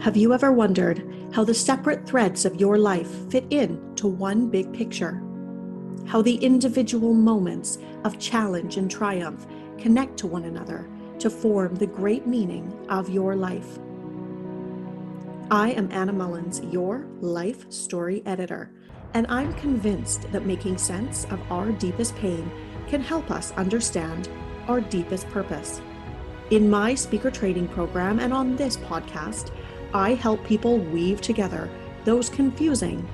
Have you ever wondered how the separate threads of your life fit in to one big picture? How the individual moments of challenge and triumph connect to one another to form the great meaning of your life? I am Anna Mullins, your life story editor, and I'm convinced that making sense of our deepest pain can help us understand our deepest purpose. In my speaker training program and on this podcast, I help people weave together those confusing,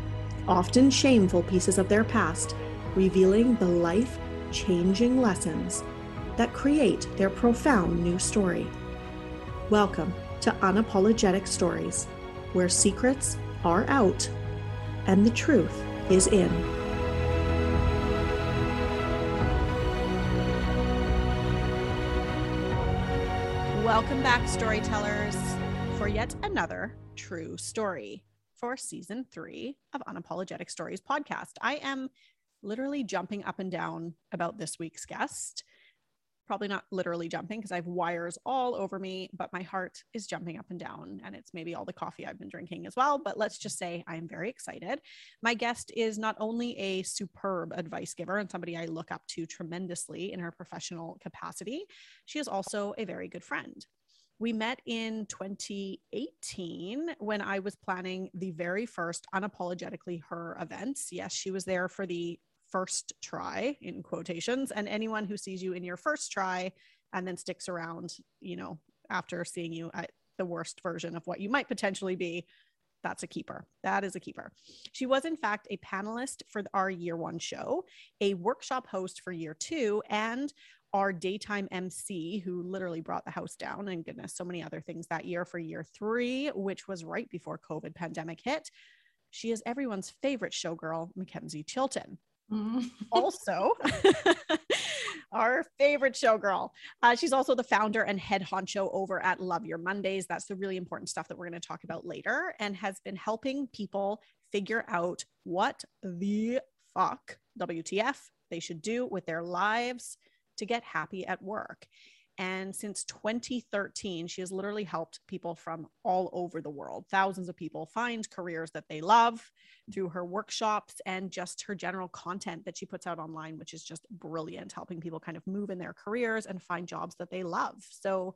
often shameful pieces of their past, revealing the life changing lessons that create their profound new story. Welcome to Unapologetic Stories, where secrets are out and the truth is in. Welcome back, storytellers for yet another true story for season three of Unapologetic Stories podcast. I am literally jumping up and down about this week's guest. Probably not literally jumping because I have wires all over me, but my heart is jumping up and down. And it's maybe all the coffee I've been drinking as well. But let's just say I'm very excited. My guest is not only a superb advice giver and somebody I look up to tremendously in her professional capacity, she is also a very good friend we met in 2018 when I was planning the very first Unapologetically Her events. Yes, she was there for the first try in quotations. And anyone who sees you in your first try and then sticks around, you know, after seeing you at the worst version of what you might potentially be, that's a keeper. That is a keeper. She was, in fact, a panelist for our year one show, a workshop host for year two, and our daytime MC, who literally brought the house down, and goodness, so many other things that year for year three, which was right before COVID pandemic hit. She is everyone's favorite showgirl, Mackenzie Chilton. Mm. also, our favorite showgirl. Uh, she's also the founder and head honcho over at Love Your Mondays. That's the really important stuff that we're going to talk about later, and has been helping people figure out what the fuck WTF they should do with their lives to get happy at work. And since 2013, she has literally helped people from all over the world, thousands of people find careers that they love through her workshops and just her general content that she puts out online, which is just brilliant, helping people kind of move in their careers and find jobs that they love. So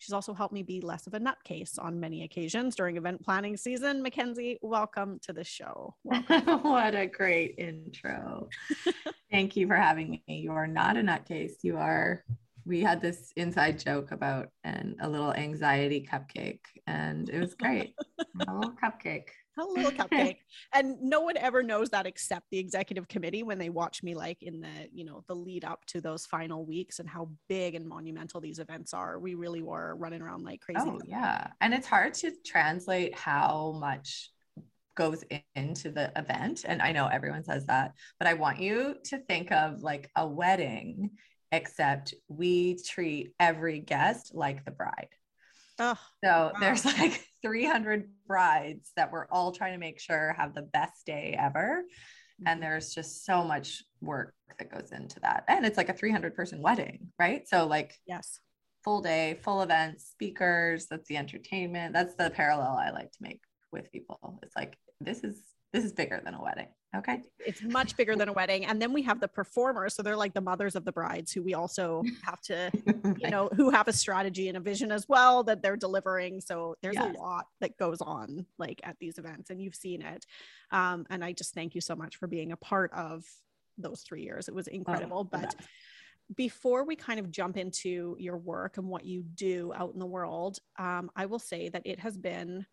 she's also helped me be less of a nutcase on many occasions during event planning season. Mackenzie, welcome to the show. what a great intro. Thank you for having me. You are not a nutcase. You are we had this inside joke about and a little anxiety cupcake and it was great a little cupcake a little cupcake. And no one ever knows that except the executive committee when they watch me like in the you know the lead up to those final weeks and how big and monumental these events are. We really were running around like crazy. Oh yeah. And it's hard to translate how much goes into the event. And i know everyone says that but i want you to think of like a wedding except we treat every guest like the bride. Oh, so wow. there's like 300 brides that we're all trying to make sure have the best day ever. And mm-hmm. there's just so much work that goes into that. And it's like a 300 person wedding, right? So, like, yes, full day, full events, speakers, that's the entertainment. That's the parallel I like to make with people. It's like, this is this is bigger than a wedding. Okay. It's much bigger than a wedding. And then we have the performers. So they're like the mothers of the brides who we also have to, you know, who have a strategy and a vision as well that they're delivering. So there's yes. a lot that goes on like at these events and you've seen it. Um, and I just thank you so much for being a part of those three years. It was oh, incredible. Oh, but before we kind of jump into your work and what you do out in the world, um, I will say that it has been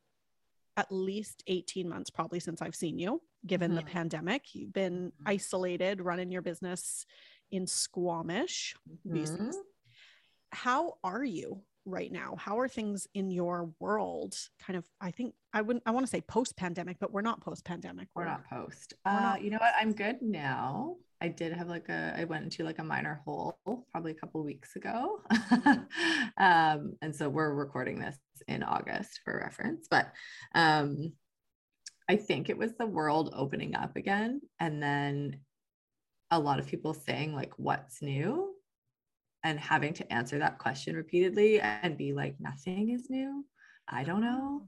at least 18 months probably since I've seen you, given mm-hmm. the pandemic. You've been mm-hmm. isolated, running your business in Squamish. Mm-hmm. How are you right now? How are things in your world? Kind of, I think I wouldn't, I want to say post pandemic, but we're not post pandemic. We're, we're, not post. Uh, not you know what? I'm good now. I did have like a, I went into like a minor hole probably a couple weeks ago. um, and so we're recording this in August for reference, but um, I think it was the world opening up again. And then a lot of people saying, like, what's new? And having to answer that question repeatedly and be like, nothing is new. I don't know.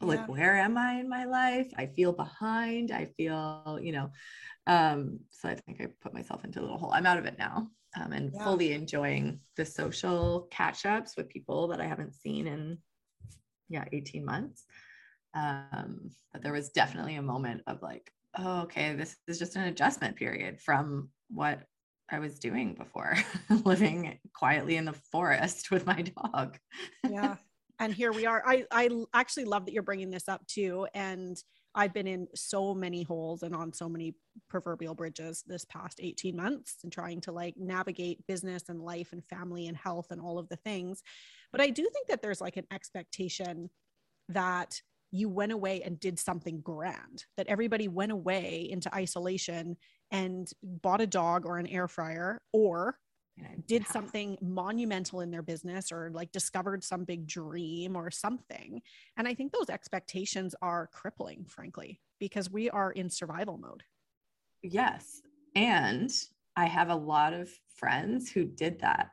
Like where am i in my life? I feel behind. I feel you know um so i think i put myself into a little hole. I'm out of it now um, and yeah. fully enjoying the social catch ups with people that i haven't seen in yeah 18 months. Um but there was definitely a moment of like oh okay this is just an adjustment period from what I was doing before, living quietly in the forest with my dog. yeah and here we are. I i actually love that you're bringing this up too and i've been in so many holes and on so many proverbial bridges this past 18 months and trying to like navigate business and life and family and health and all of the things. But i do think that there's like an expectation that you went away and did something grand that everybody went away into isolation and bought a dog or an air fryer or did something monumental in their business or like discovered some big dream or something. And I think those expectations are crippling, frankly, because we are in survival mode. Yes. And I have a lot of friends who did that.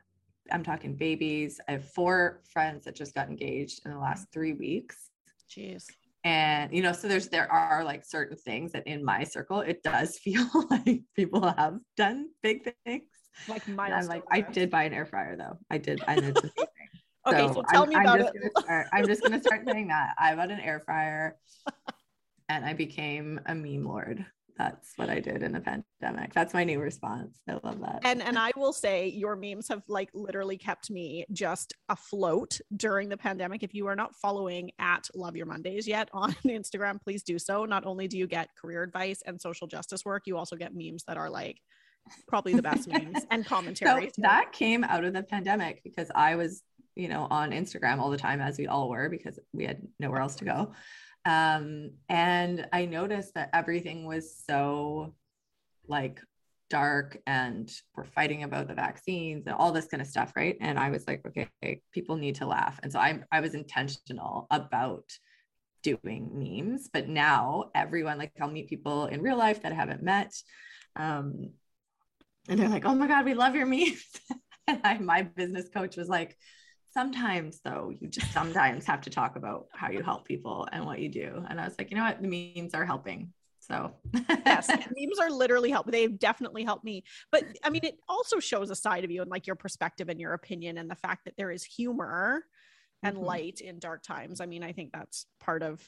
I'm talking babies. I have four friends that just got engaged in the last mm-hmm. three weeks. Jeez. And you know, so there's there are like certain things that in my circle, it does feel like people have done big things like my I'm like, I did buy an air fryer though. I did. I did. okay, so, so tell I'm, me about I'm it. Start, I'm just gonna start saying that. I bought an air fryer and I became a meme lord. That's what I did in the pandemic. That's my new response. I love that. And and I will say your memes have like literally kept me just afloat during the pandemic. If you are not following at Love Your Mondays yet on Instagram, please do so. Not only do you get career advice and social justice work, you also get memes that are like probably the best memes and commentary. So that came out of the pandemic because I was, you know, on Instagram all the time, as we all were, because we had nowhere else to go. Um, and I noticed that everything was so like dark and we're fighting about the vaccines and all this kind of stuff, right? And I was like, okay, people need to laugh. And so I I was intentional about doing memes, but now everyone like I'll meet people in real life that I haven't met. Um, and they're like, "Oh my god, we love your memes." and I, my business coach was like, "Sometimes though, you just sometimes have to talk about how you help people and what you do." And I was like, "You know what? The memes are helping." So yes, memes are literally help. They've definitely helped me. But I mean, it also shows a side of you and like your perspective and your opinion and the fact that there is humor and mm-hmm. light in dark times. I mean, I think that's part of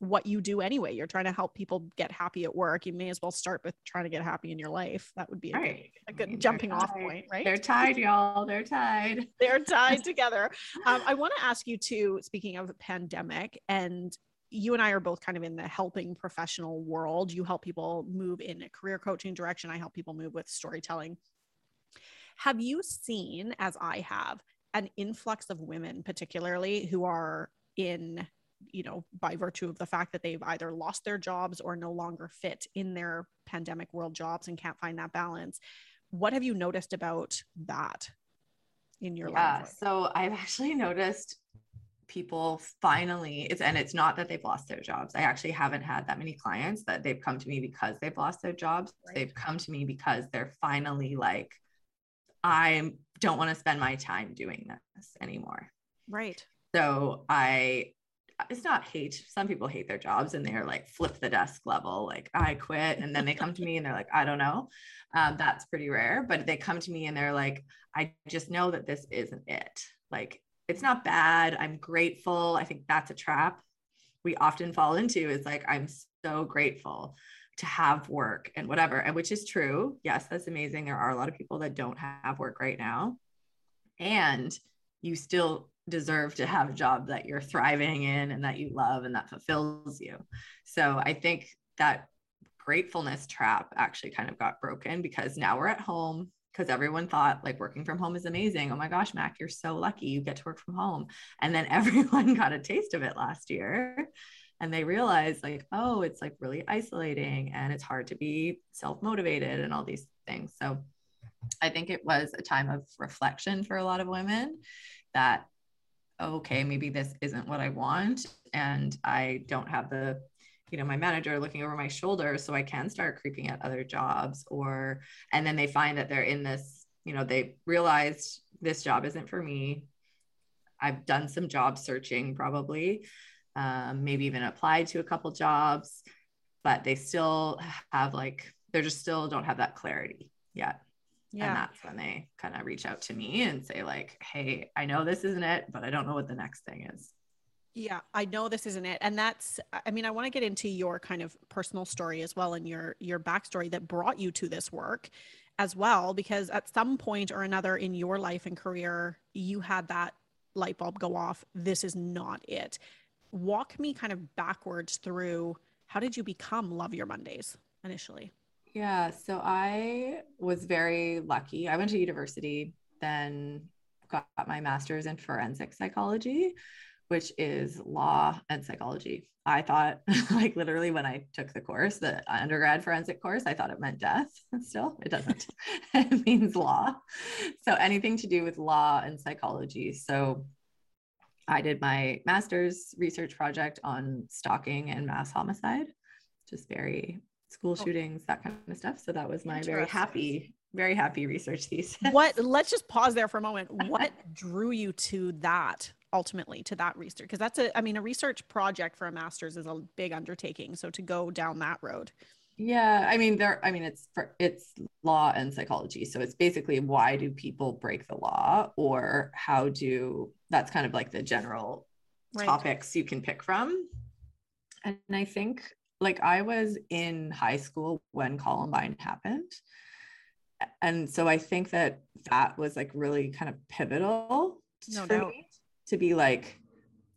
what you do anyway. You're trying to help people get happy at work. You may as well start with trying to get happy in your life. That would be a right. good, a good I mean, jumping off point, right? They're tied, y'all. They're tied. They're tied together. Um, I want to ask you too, speaking of pandemic, and you and I are both kind of in the helping professional world. You help people move in a career coaching direction. I help people move with storytelling. Have you seen, as I have, an influx of women, particularly who are in you know, by virtue of the fact that they've either lost their jobs or no longer fit in their pandemic world jobs and can't find that balance. What have you noticed about that in your yeah, life? So I've actually noticed people finally it's and it's not that they've lost their jobs i actually haven't had that many clients that they've come to me because they've lost their jobs right. they've come to me because they're finally like i don't want to spend my time doing this anymore right so i it's not hate. Some people hate their jobs and they're like flip the desk level, like I quit. And then they come to me and they're like, I don't know. Um, that's pretty rare, but they come to me and they're like, I just know that this isn't it. Like, it's not bad. I'm grateful. I think that's a trap we often fall into is like, I'm so grateful to have work and whatever, and which is true. Yes, that's amazing. There are a lot of people that don't have work right now. And you still deserve to have a job that you're thriving in and that you love and that fulfills you. So I think that gratefulness trap actually kind of got broken because now we're at home because everyone thought like working from home is amazing. Oh my gosh, Mac, you're so lucky you get to work from home. And then everyone got a taste of it last year and they realized like, oh, it's like really isolating and it's hard to be self-motivated and all these things. So I think it was a time of reflection for a lot of women that okay, maybe this isn't what I want. And I don't have the, you know, my manager looking over my shoulder. So I can start creeping at other jobs or, and then they find that they're in this, you know, they realized this job isn't for me. I've done some job searching probably. um, maybe even applied to a couple jobs, but they still have like, they're just still don't have that clarity yet. Yeah. And that's when they kind of reach out to me and say, like, hey, I know this isn't it, but I don't know what the next thing is. Yeah, I know this isn't it. And that's I mean, I want to get into your kind of personal story as well and your your backstory that brought you to this work as well because at some point or another in your life and career, you had that light bulb go off. This is not it. Walk me kind of backwards through how did you become Love Your Mondays initially? Yeah, so I was very lucky. I went to university, then got my master's in forensic psychology, which is law and psychology. I thought, like, literally, when I took the course, the undergrad forensic course, I thought it meant death. Still, it doesn't. it means law. So, anything to do with law and psychology. So, I did my master's research project on stalking and mass homicide, just very school oh. shootings, that kind of stuff. So that was my very happy, very happy research thesis. What, let's just pause there for a moment. What drew you to that ultimately, to that research? Because that's a, I mean, a research project for a master's is a big undertaking. So to go down that road. Yeah, I mean there I mean it's for it's law and psychology. So it's basically why do people break the law or how do that's kind of like the general right. topics you can pick from. And I think like I was in high school when Columbine happened. And so I think that that was like really kind of pivotal no for doubt. me to be like,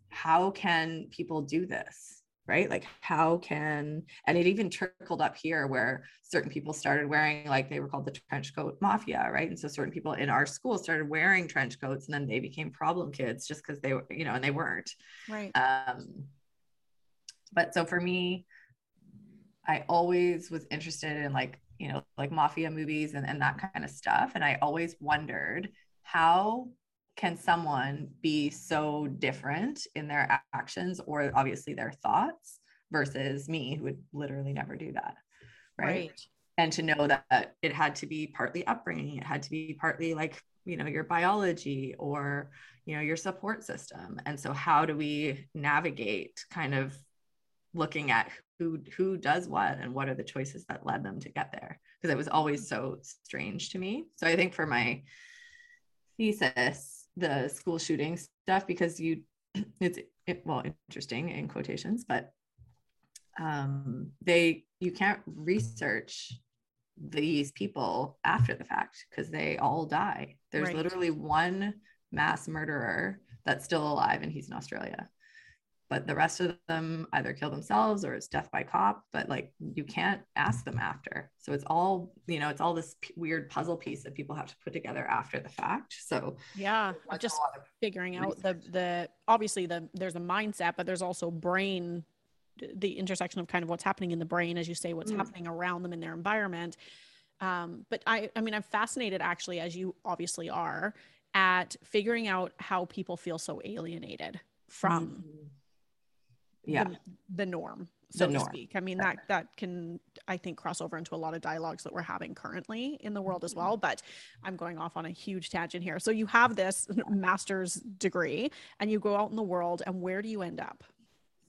how can people do this? Right? Like, how can, and it even trickled up here where certain people started wearing, like, they were called the trench coat mafia, right? And so certain people in our school started wearing trench coats and then they became problem kids just because they were, you know, and they weren't. Right. Um, but so for me, I always was interested in like, you know, like mafia movies and, and that kind of stuff. And I always wondered how can someone be so different in their actions or obviously their thoughts versus me who would literally never do that. Right. right. And to know that it had to be partly upbringing, it had to be partly like, you know, your biology or, you know, your support system. And so, how do we navigate kind of looking at who who does what and what are the choices that led them to get there? Because it was always so strange to me. So i think for my thesis the school shooting stuff because you it's it, well interesting in quotations but um they you can't research these people after the fact because they all die. There's right. literally one mass murderer that's still alive and he's in australia but the rest of them either kill themselves or it's death by cop but like you can't ask them after. So it's all you know it's all this p- weird puzzle piece that people have to put together after the fact. So yeah just figuring out the the obviously the there's a mindset but there's also brain the intersection of kind of what's happening in the brain as you say what's mm. happening around them in their environment. Um, but i i mean i'm fascinated actually as you obviously are at figuring out how people feel so alienated from mm yeah the, the norm so the to speak. I mean, that that can I think cross over into a lot of dialogues that we're having currently in the world as well. But I'm going off on a huge tangent here. So you have this master's degree and you go out in the world and where do you end up?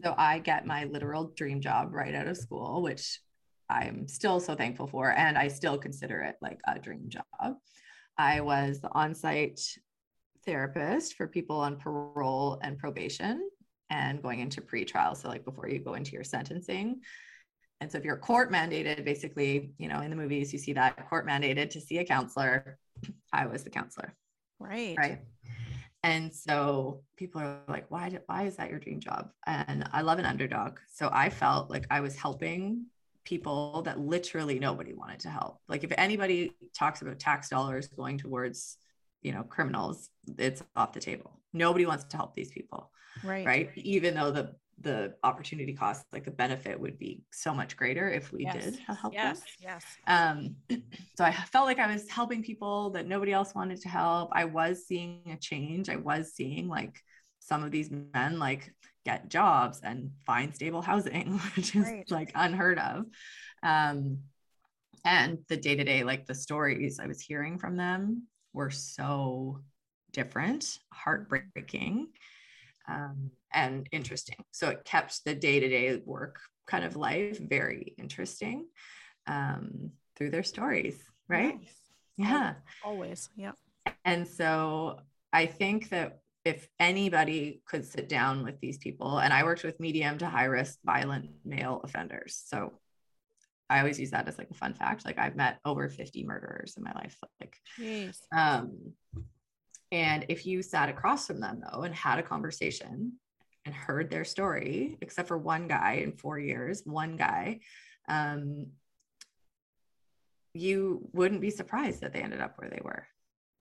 So I get my literal dream job right out of school, which I'm still so thankful for. And I still consider it like a dream job. I was the on-site therapist for people on parole and probation and going into pre-trial. So like before you go into your sentencing. And so if you're court mandated, basically, you know, in the movies, you see that court mandated to see a counselor. I was the counselor. Right. Right. And so people are like, why, did, why is that your dream job? And I love an underdog. So I felt like I was helping people that literally nobody wanted to help. Like if anybody talks about tax dollars going towards, you know, criminals, it's off the table. Nobody wants to help these people right. right? Even though the the opportunity cost like the benefit would be so much greater if we yes. did help yes. Them. yes. Um so i felt like i was helping people that nobody else wanted to help. I was seeing a change. I was seeing like some of these men like get jobs and find stable housing which is right. like unheard of. Um and the day to day like the stories i was hearing from them were so different heartbreaking um, and interesting. So it kept the day to day work kind of life very interesting um, through their stories, right? Nice. Yeah. Always. Yeah. And so I think that if anybody could sit down with these people, and I worked with medium to high risk violent male offenders. So I always use that as like a fun fact. Like I've met over 50 murderers in my life. Like, Jeez. um, and if you sat across from them though and had a conversation and heard their story, except for one guy in four years, one guy, um, you wouldn't be surprised that they ended up where they were.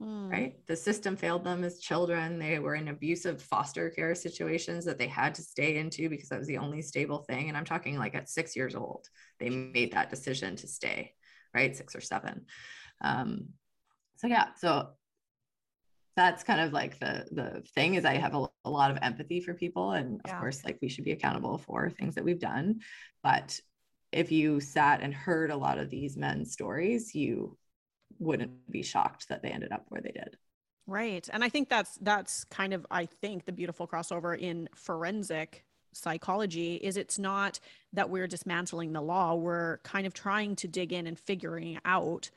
Mm. Right. The system failed them as children. They were in abusive foster care situations that they had to stay into because that was the only stable thing. And I'm talking like at six years old, they made that decision to stay, right? Six or seven. Um, so yeah, so that's kind of like the the thing is I have a, a lot of empathy for people, and of yeah. course, like we should be accountable for things that we've done. But if you sat and heard a lot of these men's stories, you wouldn't be shocked that they ended up where they did. Right. And I think that's that's kind of I think the beautiful crossover in forensic psychology is it's not that we're dismantling the law, we're kind of trying to dig in and figuring out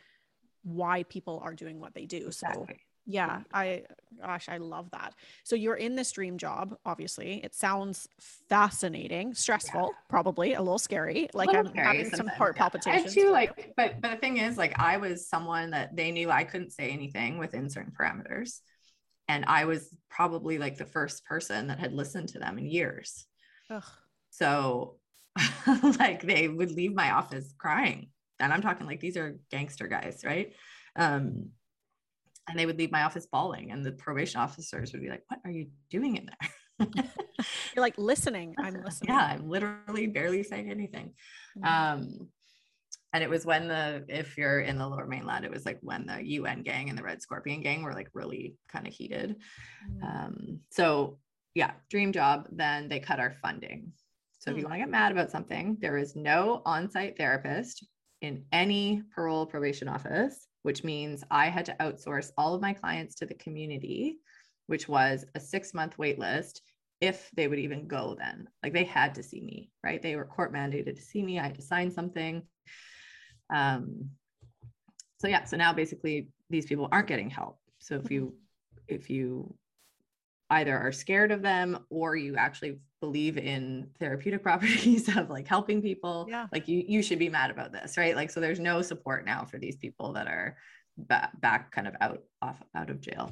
why people are doing what they do. Exactly. Yeah, I gosh, I love that. So you're in this dream job, obviously. It sounds fascinating, stressful, yeah. probably a little scary. Like little I'm scary having some heart palpitations. I too like, but but the thing is, like I was someone that they knew I couldn't say anything within certain parameters. And I was probably like the first person that had listened to them in years. Ugh. So like they would leave my office crying. And I'm talking like these are gangster guys, right? Um, and they would leave my office bawling and the probation officers would be like what are you doing in there? You're like listening. I'm listening. Yeah i'm literally barely saying anything. Mm-hmm. um and it was when the if you're in the lower mainland it was like when the un gang and the red scorpion gang were like really kind of heated. Mm-hmm. um so yeah dream job then they cut our funding. So if you mm. want to get mad about something there is no on-site therapist in any parole probation office which means I had to outsource all of my clients to the community, which was a six month wait list if they would even go then. Like they had to see me, right? They were court mandated to see me. I had to sign something. Um, so yeah, so now basically these people aren't getting help. So if you if you either are scared of them or you actually believe in therapeutic properties of like helping people yeah. like you you should be mad about this right like so there's no support now for these people that are back, back kind of out off out of jail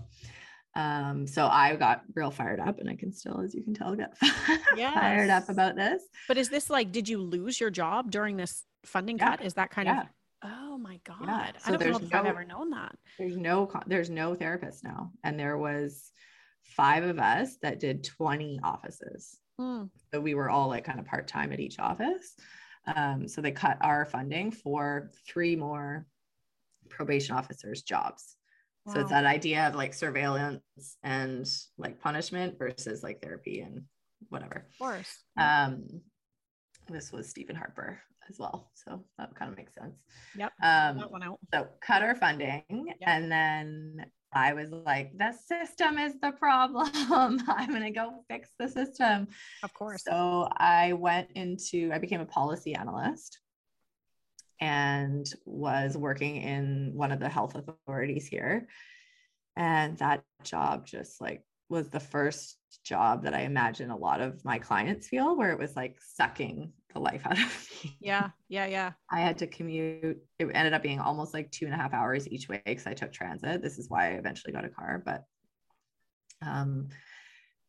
um so i got real fired up and i can still as you can tell get yes. fired up about this but is this like did you lose your job during this funding yeah. cut is that kind yeah. of Oh my God. Yeah. So I don't know if no, I've ever known that. There's no there's no therapist now. And there was five of us that did 20 offices. Mm. So we were all like kind of part time at each office. Um, so they cut our funding for three more probation officers' jobs. Wow. So it's that idea of like surveillance and like punishment versus like therapy and whatever. Of course. Um, this was Stephen Harper as well. So that kind of makes sense. Yep. Um, that one out. So cut our funding yep. and then I was like, the system is the problem. I'm going to go fix the system. Of course. So I went into, I became a policy analyst and was working in one of the health authorities here. And that job just like was the first job that I imagine a lot of my clients feel, where it was like sucking the life out of me. Yeah, yeah, yeah. I had to commute. It ended up being almost like two and a half hours each way because I took transit. This is why I eventually got a car. But um,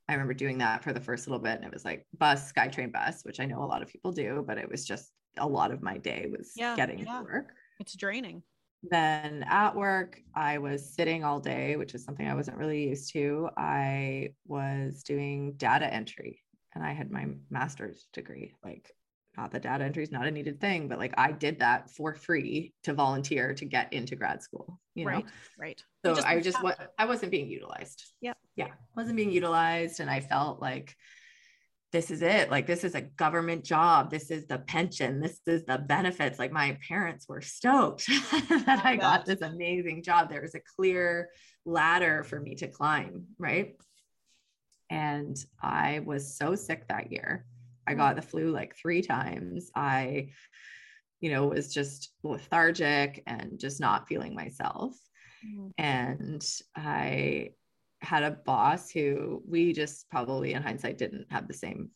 I remember doing that for the first little bit, and it was like bus, SkyTrain bus, which I know a lot of people do, but it was just a lot of my day was yeah, getting yeah. to work. It's draining. Then at work, I was sitting all day, which is something I wasn't really used to. I was doing data entry and I had my master's degree. Like not that data entry is not a needed thing, but like I did that for free to volunteer to get into grad school. You know? Right. Right. So just I just what I wasn't being utilized. Yeah. Yeah. Wasn't being utilized. And I felt like this is it. Like this is a government job. This is the pension. This is the benefits. Like my parents were stoked that I got this amazing job. There was a clear ladder for me to climb. Right. And I was so sick that year. I got the flu like three times. I, you know, was just lethargic and just not feeling myself. Mm-hmm. And I had a boss who we just probably in hindsight didn't have the same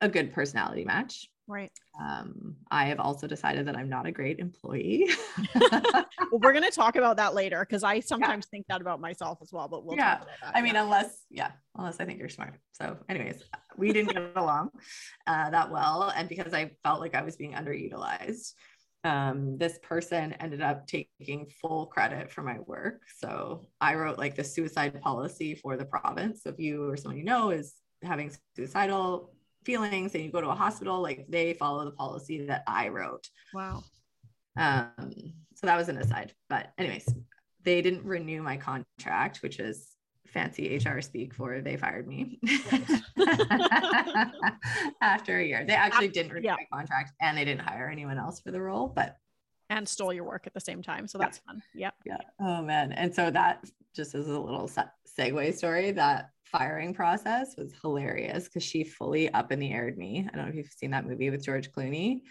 a good personality match. Right. Um, I have also decided that I'm not a great employee. well, we're going to talk about that later because I sometimes yeah. think that about myself as well. But we'll yeah. I mean, yeah. unless yeah, unless I think you're smart. So, anyways, we didn't get along uh, that well, and because I felt like I was being underutilized, um, this person ended up taking full credit for my work. So I wrote like the suicide policy for the province. So if you or someone you know is having suicidal feelings and you go to a hospital, like they follow the policy that I wrote. Wow. Um, so that was an aside. But anyways, they didn't renew my contract, which is fancy HR speak for they fired me after a year. They actually didn't renew yeah. my contract and they didn't hire anyone else for the role, but and stole your work at the same time. So that's yeah. fun. Yeah. Yeah. Oh man. And so that just as a little segue story, that firing process was hilarious because she fully up in the aired me. I don't know if you've seen that movie with George Clooney.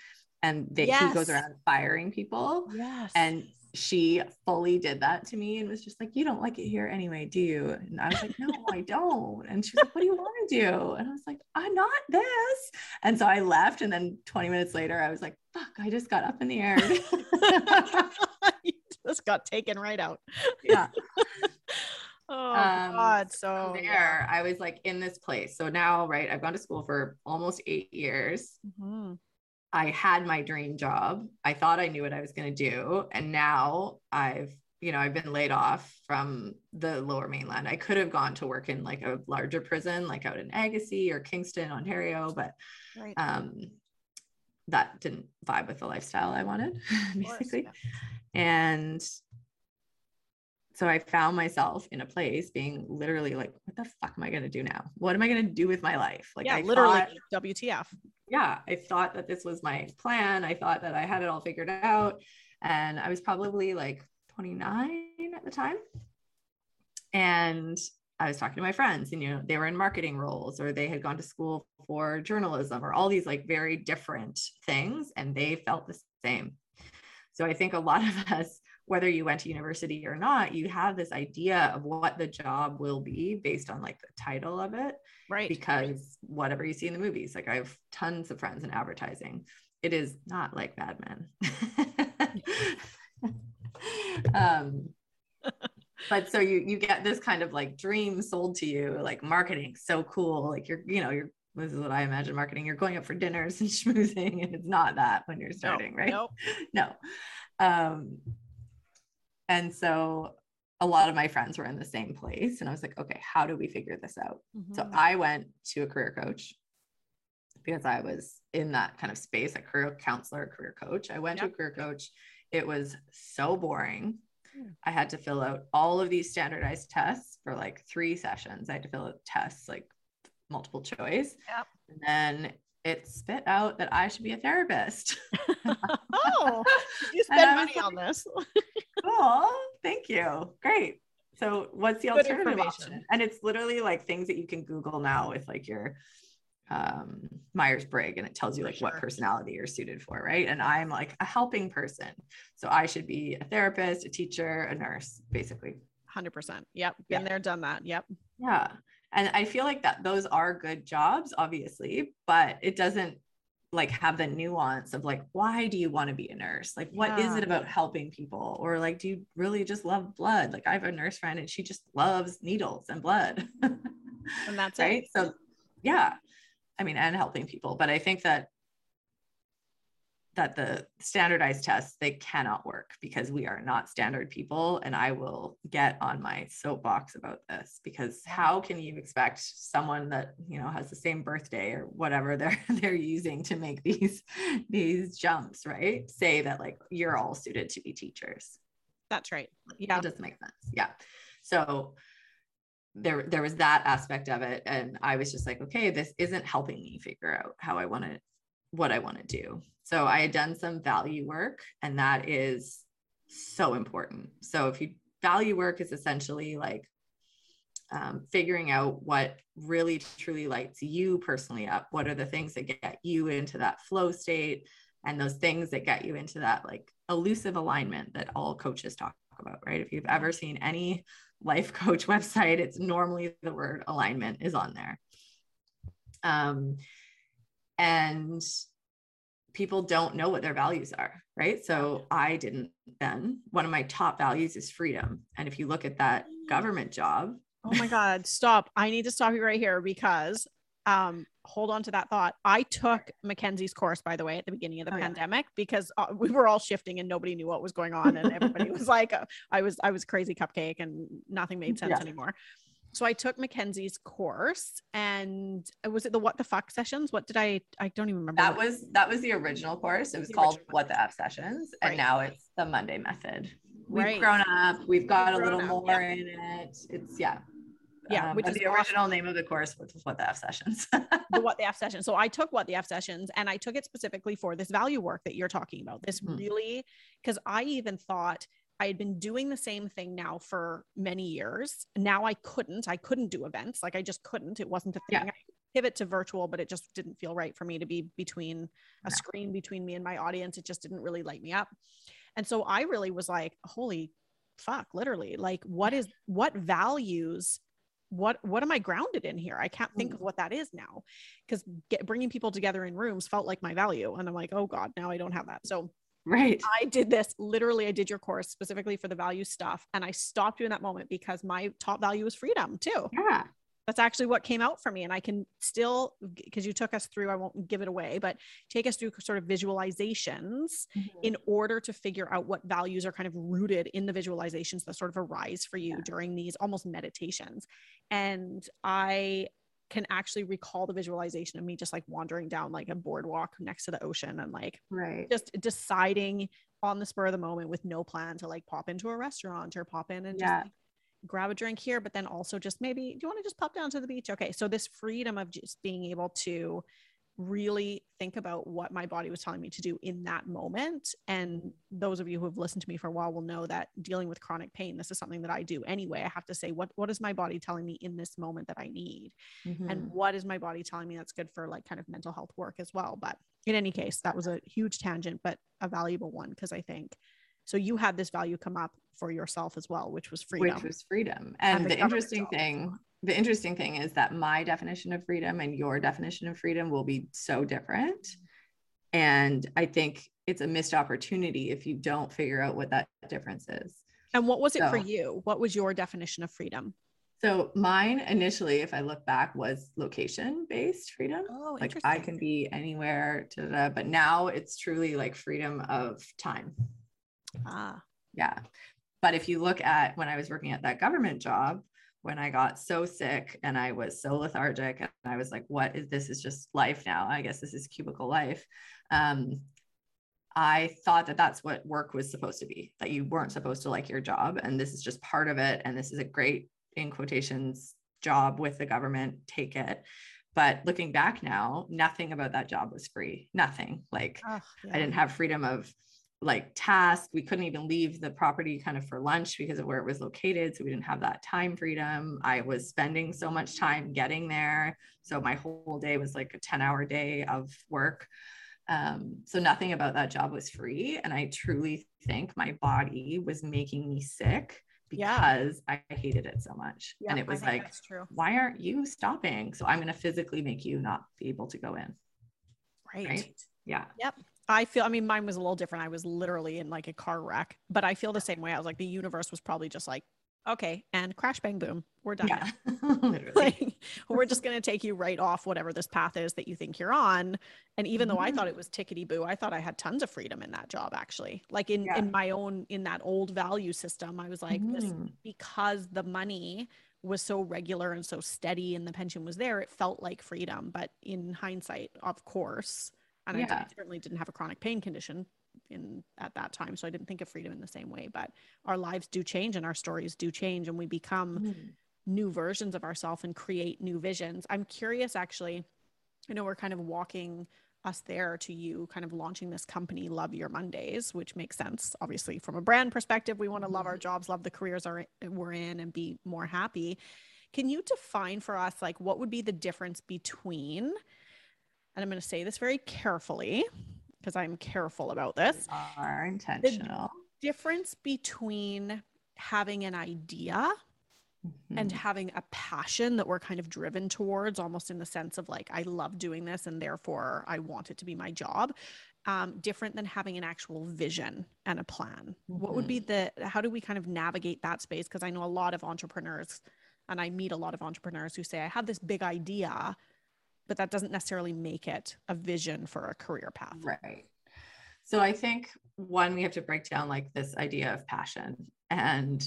And they, yes. he goes around firing people. Yes. And she fully did that to me and was just like, You don't like it here anyway, do you? And I was like, No, I don't. And she was like, What do you want to do? And I was like, I'm not this. And so I left. And then 20 minutes later, I was like, Fuck, I just got up in the air. you just got taken right out. Yeah. Oh um, God. So there. I was like in this place. So now, right, I've gone to school for almost eight years. Mm-hmm. I had my dream job. I thought I knew what I was going to do. And now I've, you know, I've been laid off from the lower mainland. I could have gone to work in like a larger prison, like out in Agassiz or Kingston, Ontario, but right. um, that didn't vibe with the lifestyle I wanted, basically. Course, yeah. And so I found myself in a place being literally like, what the fuck am I going to do now? What am I going to do with my life? Like, yeah, I literally thought, WTF. Yeah. I thought that this was my plan. I thought that I had it all figured out. And I was probably like 29 at the time. And I was talking to my friends, and you know, they were in marketing roles or they had gone to school for journalism or all these like very different things, and they felt the same. So I think a lot of us whether you went to university or not, you have this idea of what the job will be based on like the title of it. Right. Because whatever you see in the movies, like I have tons of friends in advertising. It is not like Mad Men. um, but so you you get this kind of like dream sold to you, like marketing, so cool. Like you're, you know, you're this is what I imagine marketing. You're going up for dinners and schmoozing, and it's not that when you're starting, no, right? Nope. No. Um, and so a lot of my friends were in the same place. And I was like, okay, how do we figure this out? Mm-hmm. So I went to a career coach because I was in that kind of space, a career counselor, career coach. I went yep. to a career coach. It was so boring. I had to fill out all of these standardized tests for like three sessions. I had to fill out tests like multiple choice. Yep. And then it spit out that I should be a therapist. oh, you spend money like, on this. Cool. Thank you. Great. So what's the Good alternative option? And it's literally like things that you can Google now with like your um Myers-Briggs and it tells you like sure. what personality you're suited for, right? And I'm like a helping person. So I should be a therapist, a teacher, a nurse, basically. 100%. Yep. Been yeah. there, done that. Yep. Yeah. And I feel like that those are good jobs, obviously, but it doesn't like have the nuance of like why do you want to be a nurse? Like what yeah. is it about helping people? Or like do you really just love blood? Like i have a nurse friend and she just loves needles and blood. And that's right? It. so yeah. I mean and helping people. But i think that that the standardized tests they cannot work because we are not standard people and i will get on my soapbox about this because how can you expect someone that you know has the same birthday or whatever they're they're using to make these these jumps right? Say that like you're all suited to be teachers. That's right. Yeah. it doesn't make sense. Yeah. So there there was that aspect of it and i was just like okay this isn't helping me figure out how i want to what i want to do so I had done some value work, and that is so important. So if you value work is essentially like um, figuring out what really truly lights you personally up. What are the things that get you into that flow state and those things that get you into that like elusive alignment that all coaches talk about, right? If you've ever seen any life coach website, it's normally the word alignment is on there. Um, and people don't know what their values are, right? So I didn't then. One of my top values is freedom. And if you look at that government job, oh my God, stop. I need to stop you right here because um hold on to that thought. I took Mackenzie's course, by the way, at the beginning of the oh, pandemic yeah. because uh, we were all shifting and nobody knew what was going on, and everybody was like, uh, "I was, I was crazy cupcake, and nothing made sense yeah. anymore." So I took Mackenzie's course, and uh, was it the what the fuck sessions? What did I? I don't even remember. That was that was the original course. It was the called What the F sessions, and now it's the Monday method. We've right. grown up. We've got we've a little up, more yeah. in it. It's yeah yeah, um, which is the original awesome. name of the course, which is what the F sessions. the what the F sessions. So I took what the F sessions and I took it specifically for this value work that you're talking about. This mm-hmm. really, because I even thought I had been doing the same thing now for many years. Now I couldn't. I couldn't do events. Like I just couldn't. It wasn't a thing. Yeah. pivot to virtual, but it just didn't feel right for me to be between a no. screen between me and my audience. It just didn't really light me up. And so I really was like, holy fuck, literally, like what is what values what what am i grounded in here i can't think mm. of what that is now because bringing people together in rooms felt like my value and i'm like oh god now i don't have that so right i did this literally i did your course specifically for the value stuff and i stopped you in that moment because my top value is freedom too yeah that's actually what came out for me and i can still because you took us through i won't give it away but take us through sort of visualizations mm-hmm. in order to figure out what values are kind of rooted in the visualizations that sort of arise for you yeah. during these almost meditations and i can actually recall the visualization of me just like wandering down like a boardwalk next to the ocean and like right just deciding on the spur of the moment with no plan to like pop into a restaurant or pop in and yeah. just like, grab a drink here, but then also just maybe, do you want to just pop down to the beach? Okay. So this freedom of just being able to really think about what my body was telling me to do in that moment. And those of you who have listened to me for a while will know that dealing with chronic pain, this is something that I do anyway. I have to say, what, what is my body telling me in this moment that I need? Mm-hmm. And what is my body telling me that's good for like kind of mental health work as well? But in any case, that was a huge tangent, but a valuable one because I think so you had this value come up for yourself as well, which was freedom. Which was freedom. And, and the, the interesting thing, the interesting thing is that my definition of freedom and your definition of freedom will be so different. And I think it's a missed opportunity if you don't figure out what that difference is. And what was it so, for you? What was your definition of freedom? So mine initially, if I look back, was location based freedom. Oh, like I can be anywhere, but now it's truly like freedom of time. Ah. Yeah. But if you look at when I was working at that government job, when I got so sick and I was so lethargic and I was like, what is this is just life now. I guess this is cubicle life. Um, I thought that that's what work was supposed to be, that you weren't supposed to like your job. And this is just part of it. And this is a great, in quotations, job with the government. Take it. But looking back now, nothing about that job was free. Nothing. Like oh, yeah. I didn't have freedom of like task. We couldn't even leave the property kind of for lunch because of where it was located. So we didn't have that time freedom. I was spending so much time getting there. So my whole day was like a 10 hour day of work. Um, so nothing about that job was free. And I truly think my body was making me sick because yeah. I hated it so much. Yeah, and it was like, why aren't you stopping? So I'm going to physically make you not be able to go in. Right. right? Yeah. Yep. I feel, I mean, mine was a little different. I was literally in like a car wreck, but I feel the same way. I was like, the universe was probably just like, okay, and crash, bang, boom, we're done. Yeah, literally. like, we're just going to take you right off whatever this path is that you think you're on. And even mm-hmm. though I thought it mm-hmm. was tickety boo, I thought I had tons of freedom in that job, actually. Like in, yeah. in my own, in that old value system, I was like, mm-hmm. this, because the money was so regular and so steady and the pension was there, it felt like freedom. But in hindsight, of course, and yeah. I, certainly didn't have a chronic pain condition in at that time so i didn't think of freedom in the same way but our lives do change and our stories do change and we become mm. new versions of ourselves and create new visions i'm curious actually i know we're kind of walking us there to you kind of launching this company love your mondays which makes sense obviously from a brand perspective we want to love our mm-hmm. jobs love the careers are, we're in and be more happy Can you define for us, like, what would be the difference between, and I'm going to say this very carefully because I'm careful about this. We are intentional. The difference between having an idea mm-hmm. and having a passion that we're kind of driven towards, almost in the sense of like, I love doing this and therefore I want it to be my job. Um, different than having an actual vision and a plan. Mm-hmm. What would be mm-hmm. the, how do we kind of navigate that space? Because I know a lot of entrepreneurs and I meet a lot of entrepreneurs who say, I have this big idea, but that doesn't necessarily make it a vision for a career path. Right. So I think one, we have to break down like this idea of passion. And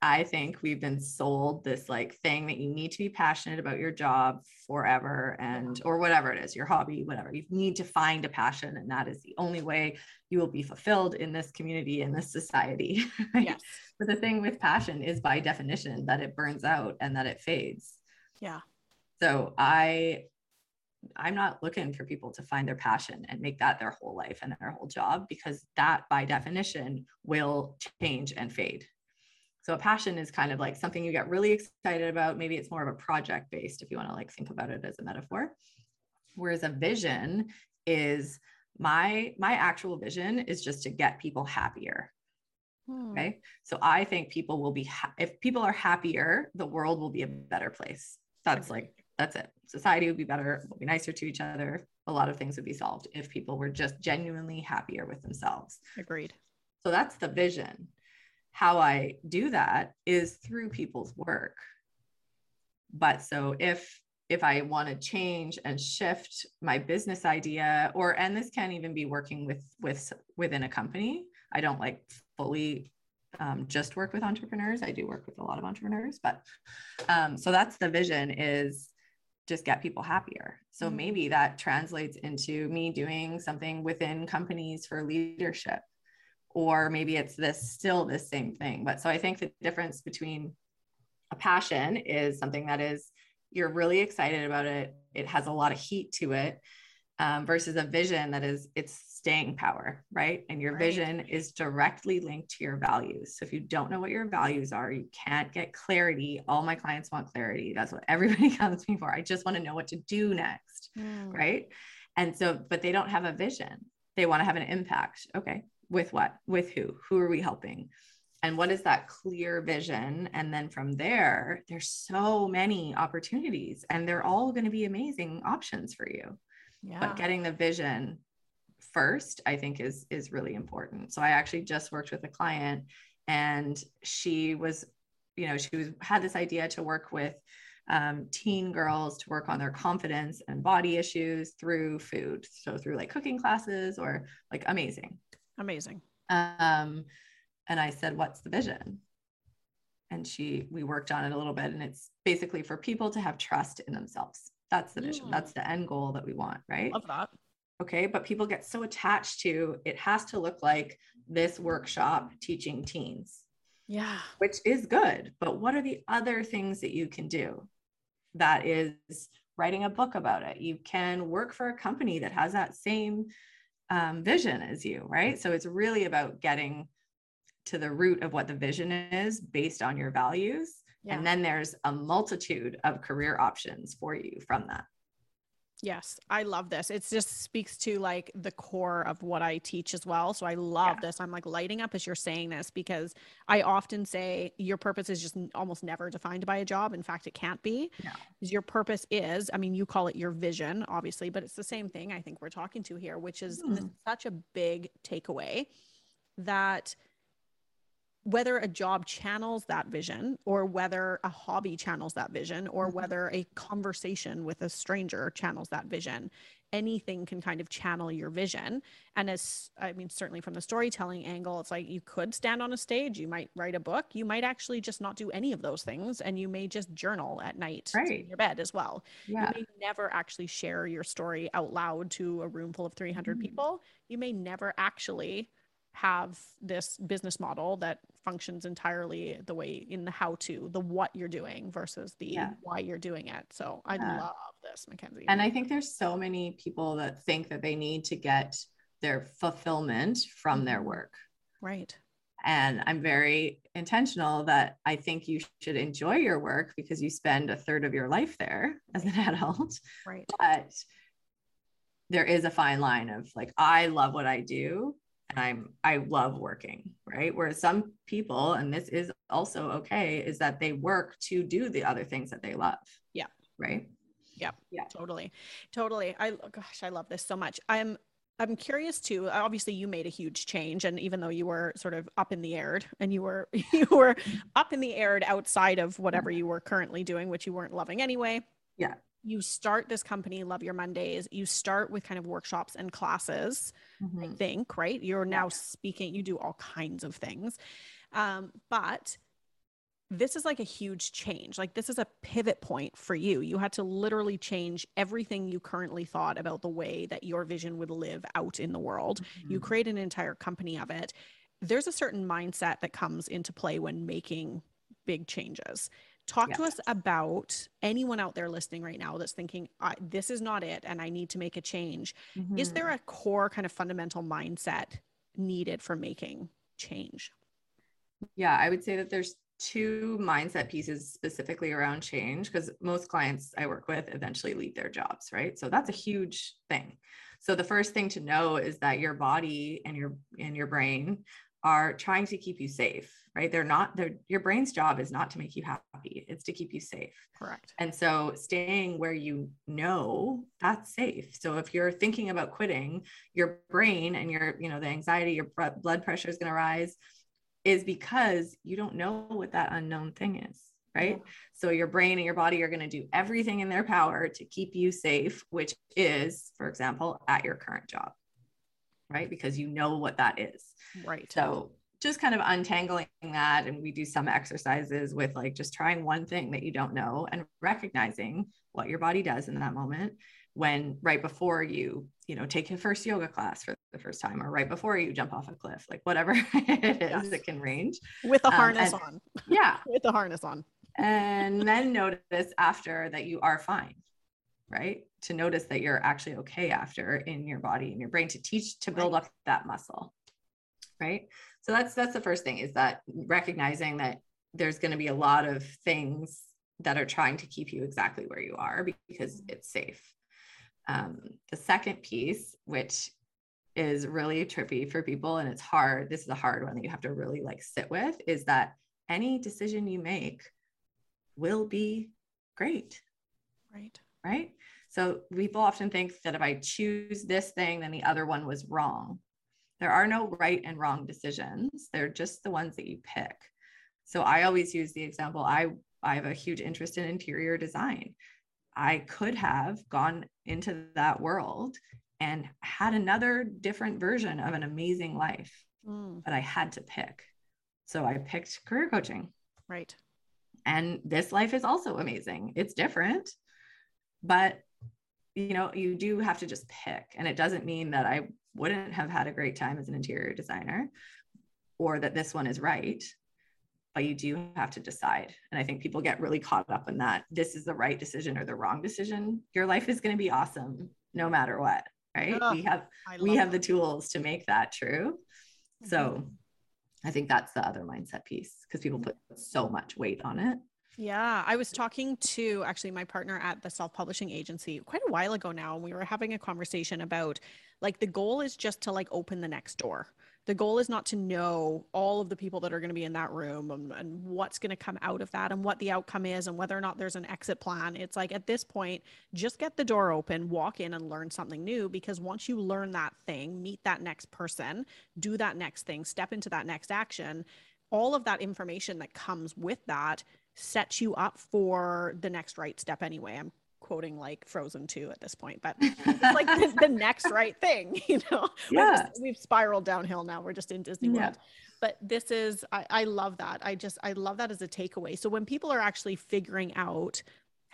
I think we've been sold this like thing that you need to be passionate about your job forever and or whatever it is, your hobby, whatever. You need to find a passion and that is the only way you will be fulfilled in this community in this society. Right? Yes. But the thing with passion is by definition that it burns out and that it fades. Yeah. So I I'm not looking for people to find their passion and make that their whole life and their whole job because that by definition will change and fade. So a passion is kind of like something you get really excited about. Maybe it's more of a project based if you want to like think about it as a metaphor. Whereas a vision is my my actual vision is just to get people happier. Hmm. Okay? So I think people will be ha- if people are happier, the world will be a better place. That's like that's it. Society would be better, would be nicer to each other. A lot of things would be solved if people were just genuinely happier with themselves. Agreed. So that's the vision. How I do that is through people's work. But so if if I want to change and shift my business idea or and this can even be working with with within a company. I don't like fully um, just work with entrepreneurs. I do work with a lot of entrepreneurs, but um, so that's the vision is just get people happier. So mm-hmm. maybe that translates into me doing something within companies for leadership, or maybe it's this still the same thing. But so I think the difference between a passion is something that is you're really excited about it, it has a lot of heat to it, um, versus a vision that is it's staying power, right? And your right. vision is directly linked to your values. So if you don't know what your values are, you can't get clarity. All my clients want clarity. That's what everybody comes to me for. I just want to know what to do next, mm. right? And so, but they don't have a vision. They want to have an impact. Okay, with what? With who? Who are we helping? and what is that clear vision and then from there there's so many opportunities and they're all going to be amazing options for you yeah. but getting the vision first i think is is really important. So i actually just worked with a client and she was you know she was had this idea to work with um, teen girls to work on their confidence and body issues through food. So through like cooking classes or like amazing. Amazing. Um and i said what's the vision? And she we worked on it a little bit and it's basically for people to have trust in themselves that's the vision. That's the end goal that we want, right? Love that. Okay. But people get so attached to it has to look like this workshop teaching teens. Yeah. Which is good. But what are the other things that you can do? That is writing a book about it. You can work for a company that has that same um, vision as you, right? So it's really about getting to the root of what the vision is based on your values yeah. And then there's a multitude of career options for you from that. Yes, I love this. It just speaks to like the core of what I teach as well. So I love yeah. this. I'm like lighting up as you're saying this because I often say your purpose is just almost never defined by a job. In fact, it can't be. No. Your purpose is, I mean, you call it your vision, obviously, but it's the same thing I think we're talking to here, which is mm. such a big takeaway that whether a job channels that vision or whether a hobby channels that vision or mm-hmm. whether a conversation with a stranger channels that vision anything can kind of channel your vision and as i mean certainly from the storytelling angle it's like you could stand on a stage you might write a book you might actually just not do any of those things and you may just journal at night right. in your bed as well yeah. you may never actually share your story out loud to a room full of 300 mm-hmm. people you may never actually have this business model that functions entirely the way in the how to, the what you're doing versus the yeah. why you're doing it. So I yeah. love this, Mackenzie. And I think there's so many people that think that they need to get their fulfillment from their mm-hmm. work. Right. And I'm very intentional that I think you should enjoy your work because you spend a third of your life there as an adult. Right. But there is a fine line of like, I love what I do and I'm I love working, right? Whereas some people, and this is also okay, is that they work to do the other things that they love. Yeah. Right. Yep. Yeah. Totally. Totally. I oh gosh, I love this so much. I'm I'm curious too. Obviously, you made a huge change, and even though you were sort of up in the air, and you were you were up in the air outside of whatever you were currently doing, which you weren't loving anyway. Yeah. You start this company, Love Your Mondays. You start with kind of workshops and classes. Mm-hmm. I think, right? You're now speaking. You do all kinds of things, um, but this is like a huge change. Like this is a pivot point for you. You had to literally change everything you currently thought about the way that your vision would live out in the world. Mm-hmm. You create an entire company of it. There's a certain mindset that comes into play when making big changes. Talk yes. to us about anyone out there listening right now that's thinking, this is not it and I need to make a change. Mm-hmm. Is there mm-hmm. a core kind of fundamental mindset needed for making change? Yeah, I would say that there's two mindset pieces specifically around change because most clients I work with eventually leave their jobs, right? So that's a huge thing. So the first thing to know is that your body and your and your brain are trying to keep you safe, right? They're not they're, your brain's job is not to make you happy, it's to keep you safe. Correct. And so staying where you know, that's safe. So if you're thinking about quitting, your brain and your, you know, the anxiety, your blood pressure is going to rise is because you don't know what that unknown thing is right? So your brain and your body are going to do everything in their power to keep you safe, which is, for example, at your current job, right? Because you know what that is. Right. So just kind of untangling that. And we do some exercises with like just trying one thing that you don't know and recognizing what your body does in that moment when right before you you know take your first yoga class for the first time or right before you jump off a cliff like whatever it is it can range with a um, harness um, on yeah with the harness on and then notice after that you are fine right to notice that you're actually okay after in your body and your brain to teach to build up that muscle right so that's that's the first thing is that recognizing that there's going to be a lot of things that are trying to keep you exactly where you are because it's safe um, the second piece, which is really trippy for people and it's hard, this is a hard one that you have to really like sit with, is that any decision you make will be great. Right. Right. So people often think that if I choose this thing, then the other one was wrong. There are no right and wrong decisions. They're just the ones that you pick. So I always use the example I I have a huge interest in interior design. I could have gone into that world and had another different version of an amazing life, mm. but I had to pick. So I picked career coaching. Right. And this life is also amazing. It's different, but you know, you do have to just pick. And it doesn't mean that I wouldn't have had a great time as an interior designer or that this one is right but you do have to decide. And I think people get really caught up in that this is the right decision or the wrong decision. Your life is going to be awesome no matter what, right? Oh, we have we have that. the tools to make that true. Mm-hmm. So I think that's the other mindset piece because people put so much weight on it. Yeah, I was talking to actually my partner at the self publishing agency quite a while ago now, and we were having a conversation about like the goal is just to like open the next door the goal is not to know all of the people that are going to be in that room and, and what's going to come out of that and what the outcome is and whether or not there's an exit plan. It's like at this point, just get the door open, walk in and learn something new because once you learn that thing, meet that next person, do that next thing, step into that next action, all of that information that comes with that sets you up for the next right step anyway. I'm quoting like Frozen 2 at this point, but it's like the, the, next right thing, you know? Yeah. Just, we've spiraled downhill now. We're just in Disney World. Yeah. But this is, I, I love that. I just, I love that as a takeaway. So when people are actually figuring out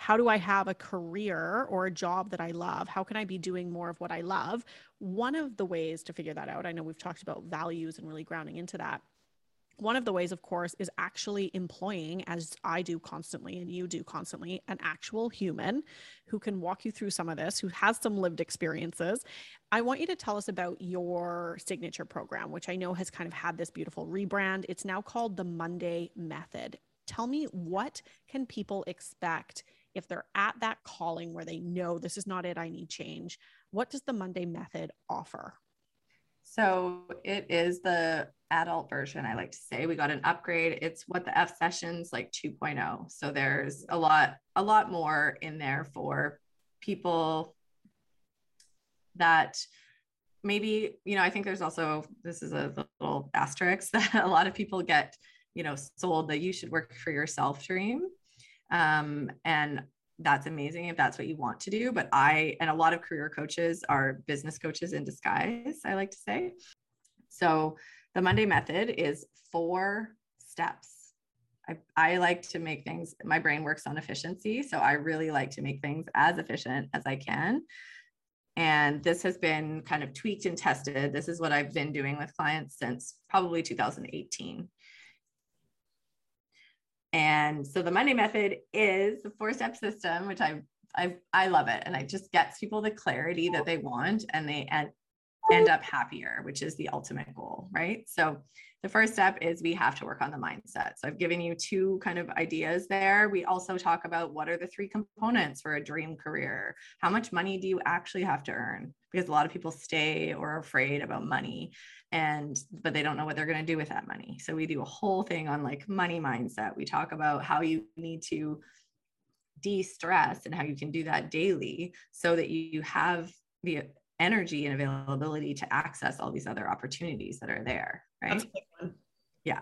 how do I have a career or a job that I love? How can I be doing more of what I love? One of the ways to figure that out, I know we've talked about values and really grounding into that, one of the ways, of course, is actually employing, as I do constantly and you do constantly, an actual human who can walk you through some of this, who has some lived experiences. I want you to tell us about your signature program, which I know has kind of had this beautiful rebrand. It's now called the Monday Method. Tell me what can people expect if they're at that calling where they know this is not it, I need change. What does the Monday Method offer? So it is the adult version, I like to say. We got an upgrade. It's what the F sessions like 2.0. So there's a lot, a lot more in there for people that maybe, you know, I think there's also this is a little asterisk that a lot of people get, you know, sold that you should work for yourself dream. Um, and that's amazing if that's what you want to do. But I, and a lot of career coaches are business coaches in disguise, I like to say. So the Monday method is four steps. I, I like to make things, my brain works on efficiency. So I really like to make things as efficient as I can. And this has been kind of tweaked and tested. This is what I've been doing with clients since probably 2018. And so the Monday method is the four step system, which I I I love it, and it just gets people the clarity that they want, and they end end up happier, which is the ultimate goal, right? So the first step is we have to work on the mindset. So I've given you two kind of ideas there. We also talk about what are the three components for a dream career? How much money do you actually have to earn? Because a lot of people stay or are afraid about money and but they don't know what they're going to do with that money. So we do a whole thing on like money mindset. We talk about how you need to de-stress and how you can do that daily so that you have the energy and availability to access all these other opportunities that are there. Right. Yeah.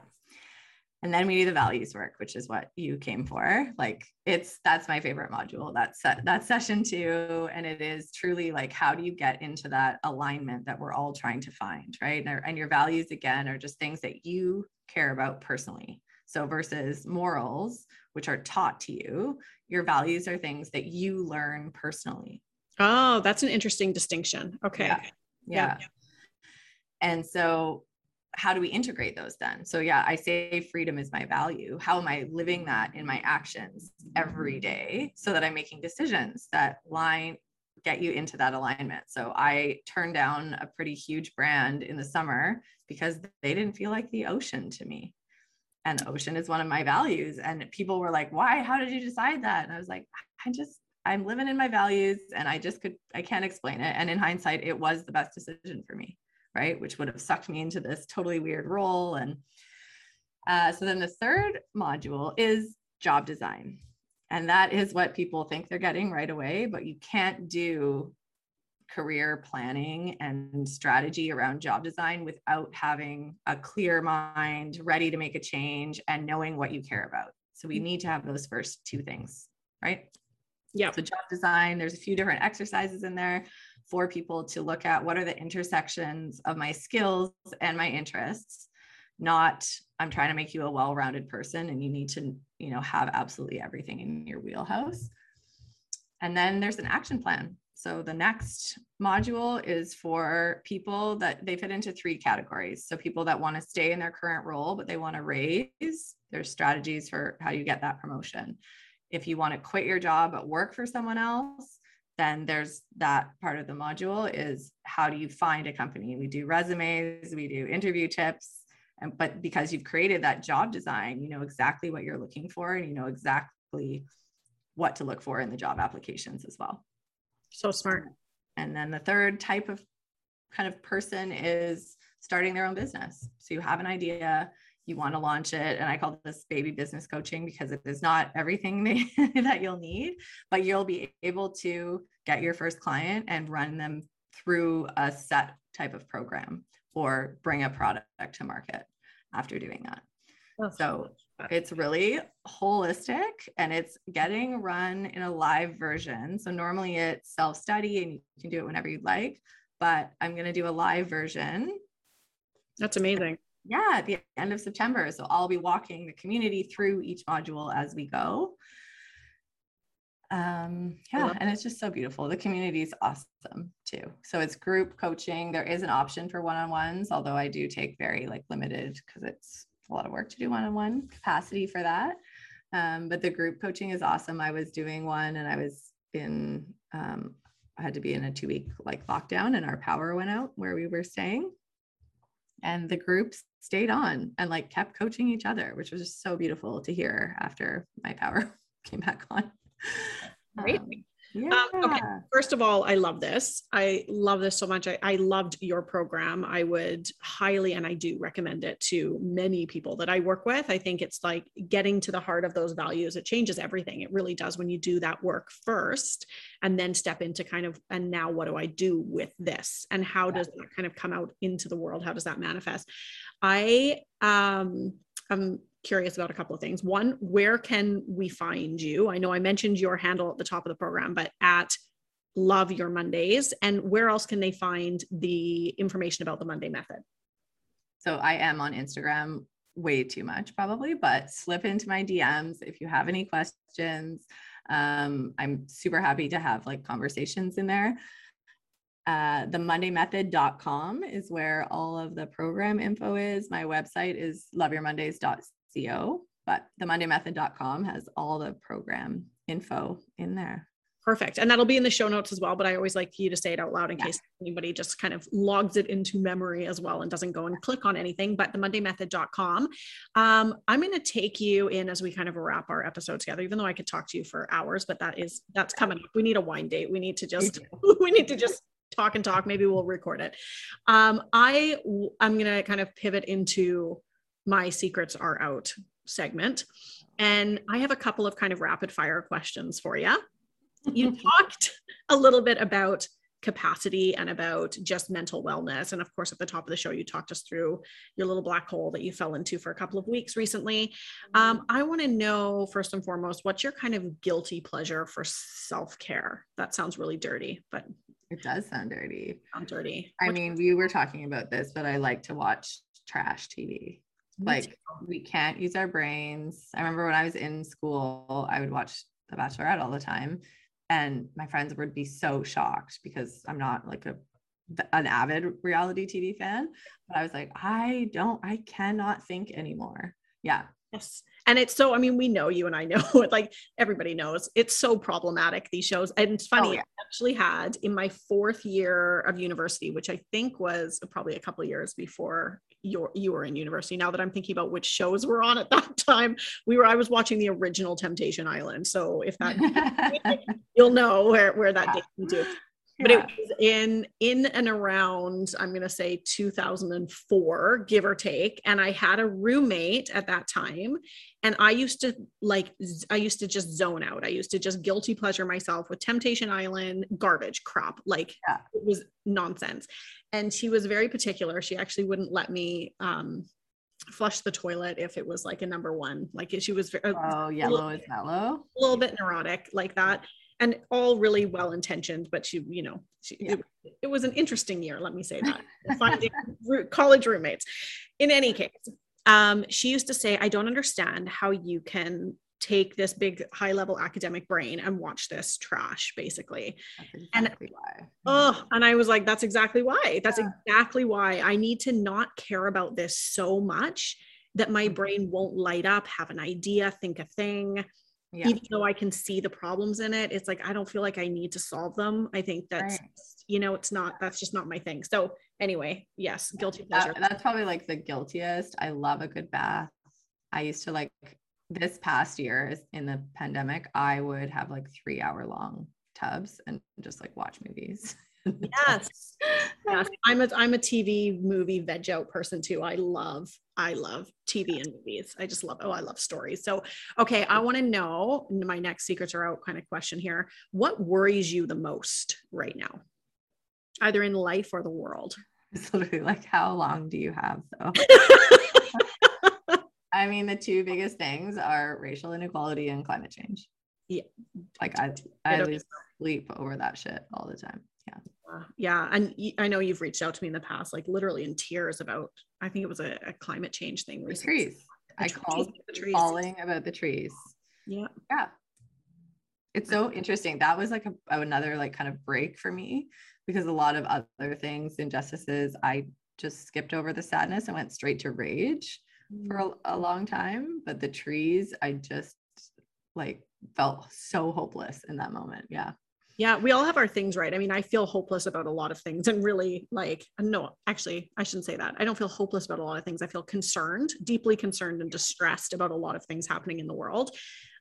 And then we do the values work, which is what you came for. Like it's that's my favorite module. That's that's session two. And it is truly like how do you get into that alignment that we're all trying to find, right? And, and your values again are just things that you care about personally. So versus morals, which are taught to you, your values are things that you learn personally. Oh, that's an interesting distinction. Okay. Yeah. yeah. yeah. And so how do we integrate those then? So yeah, I say freedom is my value. How am I living that in my actions every day so that I'm making decisions that line get you into that alignment. So I turned down a pretty huge brand in the summer because they didn't feel like the ocean to me. And the ocean is one of my values. And people were like, why? How did you decide that? And I was like, I just I'm living in my values and I just could, I can't explain it. And in hindsight, it was the best decision for me, right? Which would have sucked me into this totally weird role. And uh, so then the third module is job design. And that is what people think they're getting right away, but you can't do career planning and strategy around job design without having a clear mind, ready to make a change, and knowing what you care about. So we need to have those first two things, right? Yeah. So job design, there's a few different exercises in there for people to look at what are the intersections of my skills and my interests. Not I'm trying to make you a well-rounded person and you need to, you know, have absolutely everything in your wheelhouse. And then there's an action plan. So the next module is for people that they fit into three categories. So people that want to stay in their current role, but they want to raise, there's strategies for how you get that promotion if you want to quit your job but work for someone else then there's that part of the module is how do you find a company? We do resumes we do interview tips and but because you've created that job design you know exactly what you're looking for and you know exactly what to look for in the job applications as well. So smart. And then the third type of kind of person is starting their own business. So you have an idea you want to launch it. And I call this baby business coaching because it is not everything that you'll need, but you'll be able to get your first client and run them through a set type of program or bring a product to market after doing that. Oh, so it's really holistic and it's getting run in a live version. So normally it's self study and you can do it whenever you'd like, but I'm going to do a live version. That's amazing yeah, at the end of September. So I'll be walking the community through each module as we go. Um, yeah, and it's just so beautiful. The community is awesome too. So it's group coaching. There is an option for one-on-ones, although I do take very like limited because it's a lot of work to do one-on-one capacity for that. Um, but the group coaching is awesome. I was doing one and I was in um, I had to be in a two week like lockdown and our power went out where we were staying. And the groups stayed on and like kept coaching each other, which was just so beautiful to hear after my power came back on. Great. Um, yeah. Um, okay. First of all, I love this. I love this so much. I, I loved your program. I would highly, and I do recommend it to many people that I work with. I think it's like getting to the heart of those values. It changes everything. It really does when you do that work first and then step into kind of, and now what do I do with this? And how does that kind of come out into the world? How does that manifest? I, um, I'm curious about a couple of things. One, where can we find you? I know I mentioned your handle at the top of the program, but at Love Your Mondays. And where else can they find the information about the Monday method? So I am on Instagram way too much, probably, but slip into my DMs if you have any questions. Um, I'm super happy to have like conversations in there. Uh, the mondaymethod.com is where all of the program info is. My website is loveyourmondays.ca co, but the mondaymethod.com has all the program info in there. Perfect. And that'll be in the show notes as well. But I always like you to say it out loud in yeah. case anybody just kind of logs it into memory as well and doesn't go and click on anything. But the mondaymethod.com. Um, I'm going to take you in as we kind of wrap our episode together, even though I could talk to you for hours, but that is, that's coming up. We need a wine date. We need to just, we need to just talk and talk. Maybe we'll record it. Um, I, I'm going to kind of pivot into my secrets are out segment. And I have a couple of kind of rapid fire questions for you. You talked a little bit about capacity and about just mental wellness. And of course, at the top of the show, you talked us through your little black hole that you fell into for a couple of weeks recently. Um, I want to know, first and foremost, what's your kind of guilty pleasure for self care? That sounds really dirty, but it does sound dirty. Sound dirty. I mean, we were talking about this, but I like to watch trash TV like we can't use our brains. I remember when I was in school, I would watch The Bachelorette all the time, and my friends would be so shocked because I'm not like a an avid reality TV fan, but I was like, I don't, I cannot think anymore. Yeah. Yes. And it's so, I mean, we know you and I know it, like everybody knows it's so problematic, these shows. And it's funny, oh, yeah. I actually had in my fourth year of university, which I think was probably a couple of years before you you were in university. Now that I'm thinking about which shows were on at that time, we were I was watching the original Temptation Island. So if that you'll know where where that yeah. dates to. But yeah. it was in in and around I'm going to say 2004 give or take and I had a roommate at that time and I used to like I used to just zone out. I used to just guilty pleasure myself with Temptation Island garbage crap like yeah. it was nonsense and she was very particular she actually wouldn't let me um, flush the toilet if it was like a number one like she was very, oh yellow is mellow a little bit neurotic like that and all really well intentioned but she you know she, yeah. it, it, was an interesting year let me say that finding college roommates in any case um, she used to say i don't understand how you can take this big high level academic brain and watch this trash basically exactly and why. oh and i was like that's exactly why that's yeah. exactly why i need to not care about this so much that my mm-hmm. brain won't light up have an idea think a thing yeah. even though i can see the problems in it it's like i don't feel like i need to solve them i think that's right. you know it's not that's just not my thing so anyway yes guilty pleasure that, that's probably like the guiltiest i love a good bath i used to like this past year in the pandemic, I would have like three hour long tubs and just like watch movies. yes. yes. I'm a I'm a TV movie veg out person too. I love, I love TV and movies. I just love, oh, I love stories. So okay, I want to know my next secrets are out kind of question here. What worries you the most right now? Either in life or the world. It's literally like how long do you have though? I mean, the two biggest things are racial inequality and climate change. Yeah. Like I, I lose sleep over that shit all the time. Yeah. And I know you've reached out to me in the past, like literally in tears about, I think it was a, a climate change thing. The trees. The I trees, called the trees. falling about the trees. Yeah. Yeah. It's so interesting. That was like a, another like kind of break for me because a lot of other things, injustices, I just skipped over the sadness and went straight to rage for mm. a, a long time, but the trees, I just like felt so hopeless in that moment. Yeah. Yeah, we all have our things right. I mean, I feel hopeless about a lot of things and really like, no, actually, I shouldn't say that. I don't feel hopeless about a lot of things. I feel concerned, deeply concerned and distressed about a lot of things happening in the world.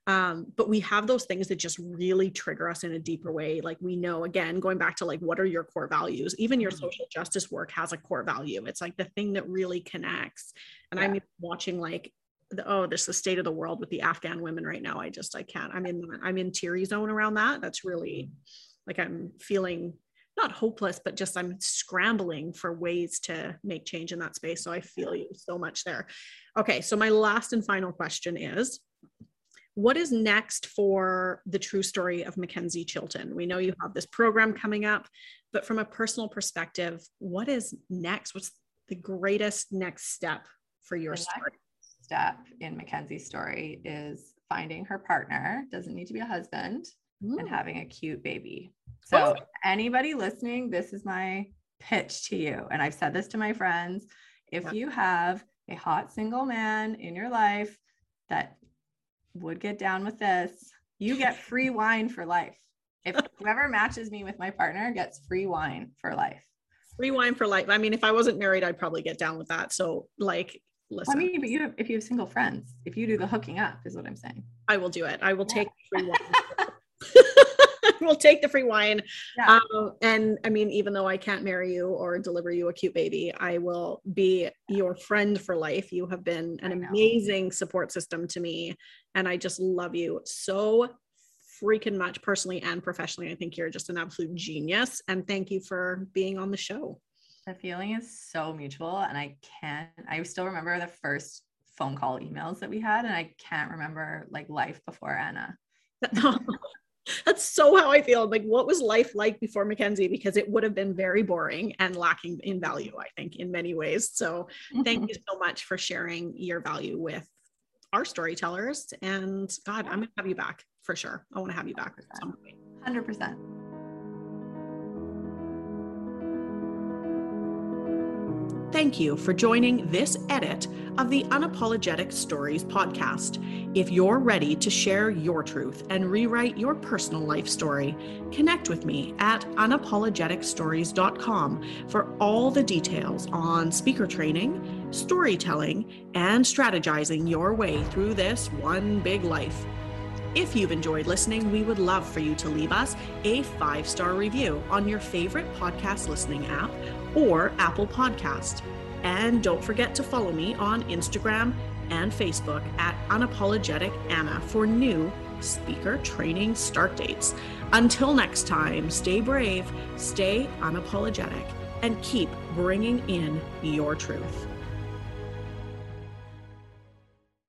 Um, but we have those things that just really trigger us in a deeper way. Like we know, again, going back to like, what are your core values? Even your mm-hmm. social justice work has a core value. It's like the thing that really connects. And yeah. I'm watching like the, oh, this is the state of the world with the Afghan women right now. I just I can't. I'm in I'm in teary zone around that. That's really mm-hmm. like I'm feeling not hopeless, but just I'm scrambling for ways to make change in that space. So I feel you so much there. Okay, so my last and final question is what is next for the true story of Mackenzie Chilton? We know you have this program coming up, but from a personal perspective, what is next? What's the greatest next step for your the story? Step in Mackenzie's story is finding her partner, doesn't need to be a husband, Ooh. and having a cute baby. So, oh. anybody listening, this is my pitch to you. And I've said this to my friends if yeah. you have a hot single man in your life that would get down with this, you get free wine for life. If whoever matches me with my partner gets free wine for life. Free wine for life. I mean, if I wasn't married, I'd probably get down with that. So, like, listen. I mean, but you have, if you have single friends, if you do the hooking up, is what I'm saying. I will do it. I will yeah. take free wine. we'll take the free wine. Yeah. Um, and I mean, even though I can't marry you or deliver you a cute baby, I will be your friend for life. You have been an amazing support system to me. And I just love you so freaking much personally and professionally. I think you're just an absolute genius. And thank you for being on the show. The feeling is so mutual. And I can't, I still remember the first phone call emails that we had. And I can't remember like life before Anna. That's so how I feel. Like, what was life like before Mackenzie? Because it would have been very boring and lacking in value, I think, in many ways. So, thank mm-hmm. you so much for sharing your value with our storytellers. And God, I'm going to have you back for sure. I want to have you back at some point. 100%. Thank you for joining this edit of the Unapologetic Stories podcast. If you're ready to share your truth and rewrite your personal life story, connect with me at unapologeticstories.com for all the details on speaker training, storytelling, and strategizing your way through this one big life. If you've enjoyed listening, we would love for you to leave us a five star review on your favorite podcast listening app or Apple Podcast. And don't forget to follow me on Instagram and Facebook at Unapologetic Anna for new speaker training start dates. Until next time, stay brave, stay unapologetic, and keep bringing in your truth.